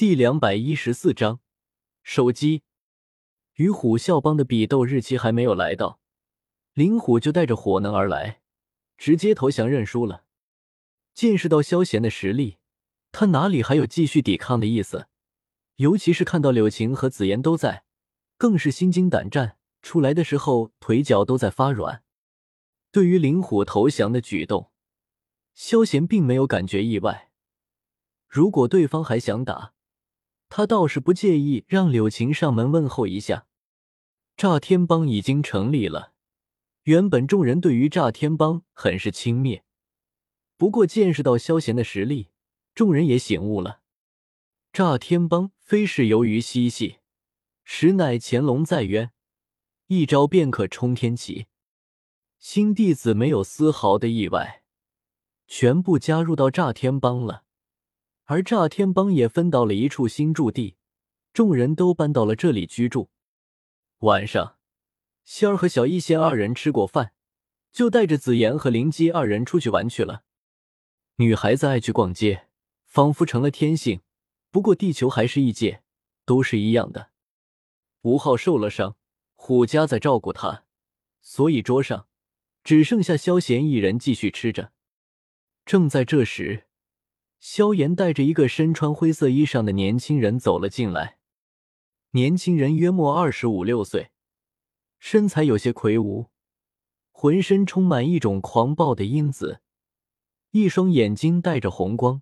第两百一十四章，手机。与虎啸帮的比斗日期还没有来到，林虎就带着火能而来，直接投降认输了。见识到萧贤的实力，他哪里还有继续抵抗的意思？尤其是看到柳晴和紫妍都在，更是心惊胆战。出来的时候，腿脚都在发软。对于林虎投降的举动，萧贤并没有感觉意外。如果对方还想打，他倒是不介意让柳晴上门问候一下。炸天帮已经成立了，原本众人对于炸天帮很是轻蔑，不过见识到萧贤的实力，众人也醒悟了。炸天帮非是由于嬉戏，实乃潜龙在渊，一招便可冲天起。新弟子没有丝毫的意外，全部加入到炸天帮了。而炸天帮也分到了一处新驻地，众人都搬到了这里居住。晚上，仙儿和小一仙二人吃过饭，就带着紫妍和灵姬二人出去玩去了。女孩子爱去逛街，仿佛成了天性。不过地球还是异界，都是一样的。吴昊受了伤，虎家在照顾他，所以桌上只剩下萧贤一人继续吃着。正在这时。萧炎带着一个身穿灰色衣裳的年轻人走了进来。年轻人约莫二十五六岁，身材有些魁梧，浑身充满一种狂暴的英子，一双眼睛带着红光，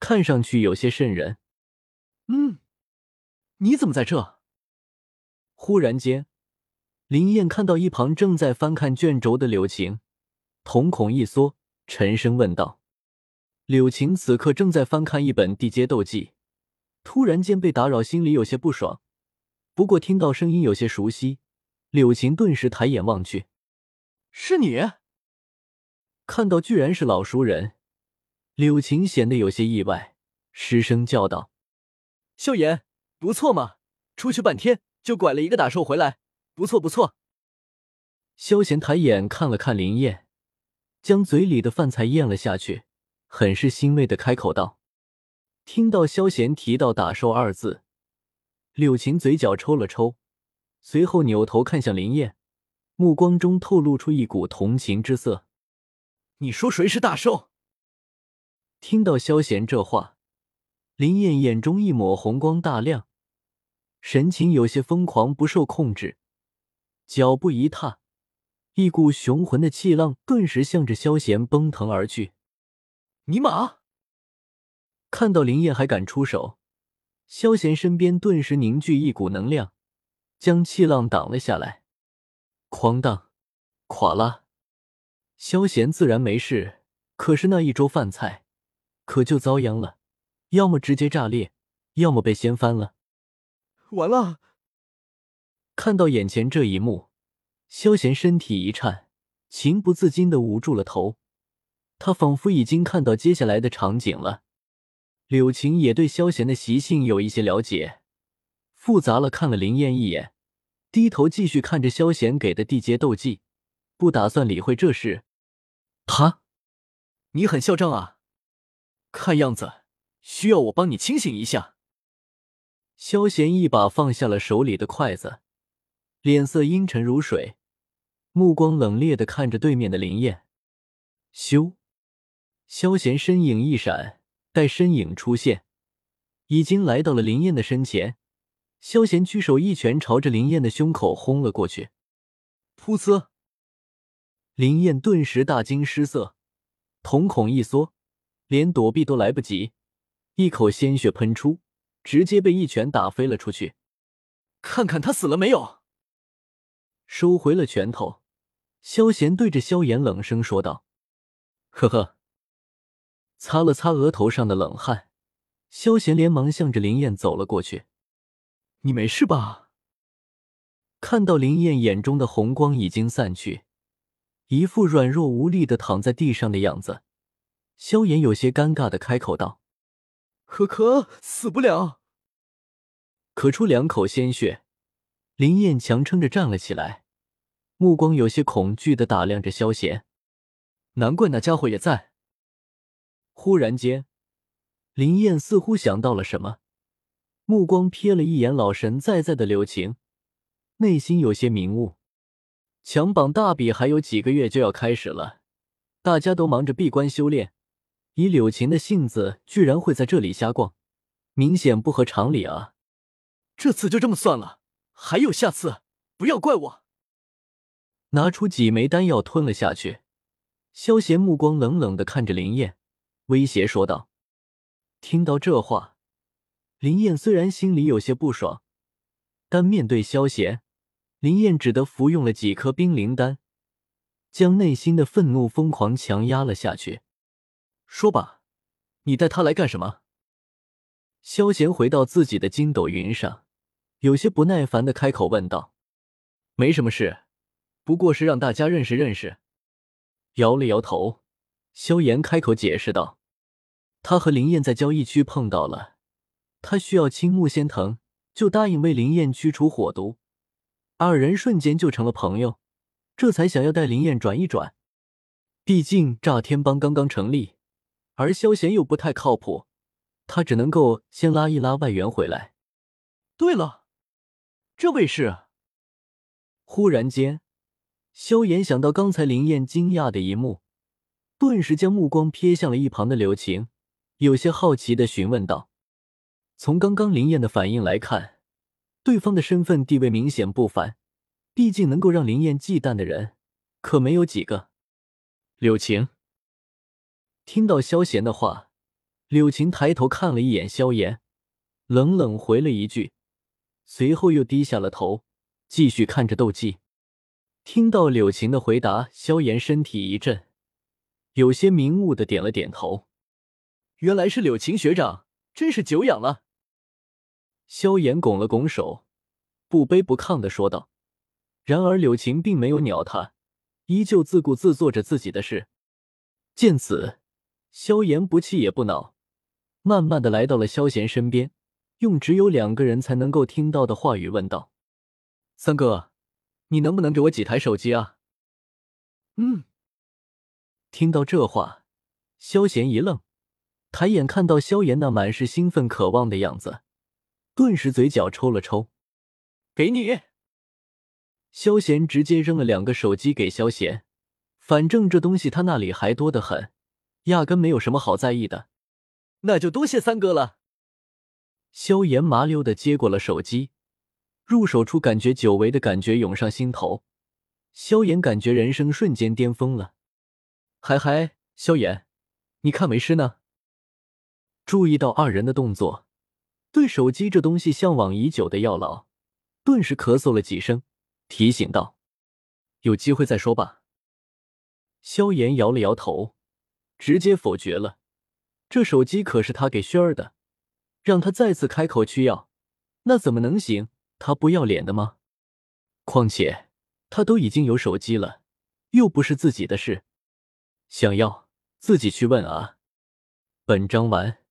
看上去有些瘆人。嗯，你怎么在这？忽然间，林燕看到一旁正在翻看卷轴的柳晴，瞳孔一缩，沉声问道。柳晴此刻正在翻看一本地阶斗技，突然间被打扰，心里有些不爽。不过听到声音有些熟悉，柳晴顿时抬眼望去，是你。看到居然是老熟人，柳晴显得有些意外，失声叫道：“萧炎，不错嘛，出去半天就拐了一个打兽回来，不错不错。”萧炎抬眼看了看林燕，将嘴里的饭菜咽了下去。很是欣慰的开口道：“听到萧贤提到‘打兽’二字，柳琴嘴角抽了抽，随后扭头看向林燕，目光中透露出一股同情之色。你说谁是大兽？”听到萧贤这话，林燕眼中一抹红光大亮，神情有些疯狂，不受控制，脚步一踏，一股雄浑的气浪顿时向着萧贤奔腾而去。尼玛！看到林燕还敢出手，萧贤身边顿时凝聚一股能量，将气浪挡了下来。哐当，垮了。萧贤自然没事，可是那一桌饭菜可就遭殃了，要么直接炸裂，要么被掀翻了。完了！看到眼前这一幕，萧贤身体一颤，情不自禁的捂住了头。他仿佛已经看到接下来的场景了。柳晴也对萧贤的习性有一些了解，复杂了看了林燕一眼，低头继续看着萧贤给的地阶斗技，不打算理会这事。他，你很嚣张啊！看样子需要我帮你清醒一下。萧贤一把放下了手里的筷子，脸色阴沉如水，目光冷冽的看着对面的林燕。修。萧贤身影一闪，待身影出现，已经来到了林燕的身前。萧贤屈手一拳朝着林燕的胸口轰了过去，噗呲！林燕顿时大惊失色，瞳孔一缩，连躲避都来不及，一口鲜血喷出，直接被一拳打飞了出去。看看他死了没有？收回了拳头，萧贤对着萧炎冷声说道：“呵呵。”擦了擦额头上的冷汗，萧贤连忙向着林燕走了过去。“你没事吧？”看到林燕眼中的红光已经散去，一副软弱无力的躺在地上的样子，萧炎有些尴尬的开口道：“可可死不了。”咳出两口鲜血，林燕强撑着站了起来，目光有些恐惧的打量着萧贤。难怪那家伙也在。忽然间，林燕似乎想到了什么，目光瞥了一眼老神在在的柳晴，内心有些明悟。强榜大比还有几个月就要开始了，大家都忙着闭关修炼，以柳晴的性子，居然会在这里瞎逛，明显不合常理啊！这次就这么算了，还有下次，不要怪我。拿出几枚丹药吞了下去，萧贤目光冷冷的看着林燕，威胁说道：“听到这话，林燕虽然心里有些不爽，但面对萧贤，林燕只得服用了几颗冰灵丹，将内心的愤怒疯狂强压了下去。说吧，你带他来干什么？”萧贤回到自己的筋斗云上，有些不耐烦的开口问道：“没什么事。”不过是让大家认识认识，摇了摇头，萧炎开口解释道：“他和林燕在交易区碰到了，他需要青木仙藤，就答应为林燕驱除火毒，二人瞬间就成了朋友，这才想要带林燕转一转。毕竟炸天帮刚刚成立，而萧炎又不太靠谱，他只能够先拉一拉外援回来。对了，这位是……忽然间。”萧炎想到刚才林燕惊讶的一幕，顿时将目光瞥向了一旁的柳晴，有些好奇的询问道：“从刚刚林燕的反应来看，对方的身份地位明显不凡，毕竟能够让林燕忌惮的人可没有几个。”柳晴听到萧贤的话，柳晴抬头看了一眼萧炎，冷冷回了一句，随后又低下了头，继续看着斗技。听到柳晴的回答，萧炎身体一震，有些明悟的点了点头。原来是柳晴学长，真是久仰了。萧炎拱了拱手，不卑不亢的说道。然而柳晴并没有鸟他，依旧自顾自做着自己的事。见此，萧炎不气也不恼，慢慢的来到了萧贤身边，用只有两个人才能够听到的话语问道：“三哥。”你能不能给我几台手机啊？嗯。听到这话，萧贤一愣，抬眼看到萧炎那满是兴奋渴望的样子，顿时嘴角抽了抽。给你。萧贤直接扔了两个手机给萧贤，反正这东西他那里还多得很，压根没有什么好在意的。那就多谢三哥了。萧炎麻溜的接过了手机。入手处感觉久违的感觉涌上心头，萧炎感觉人生瞬间巅峰了。嗨嗨，萧炎，你看没事呢？注意到二人的动作，对手机这东西向往已久的药老，顿时咳嗽了几声，提醒道：“有机会再说吧。”萧炎摇了摇头，直接否决了。这手机可是他给轩儿的，让他再次开口去要，那怎么能行？他不要脸的吗？况且他都已经有手机了，又不是自己的事，想要自己去问啊。本章完。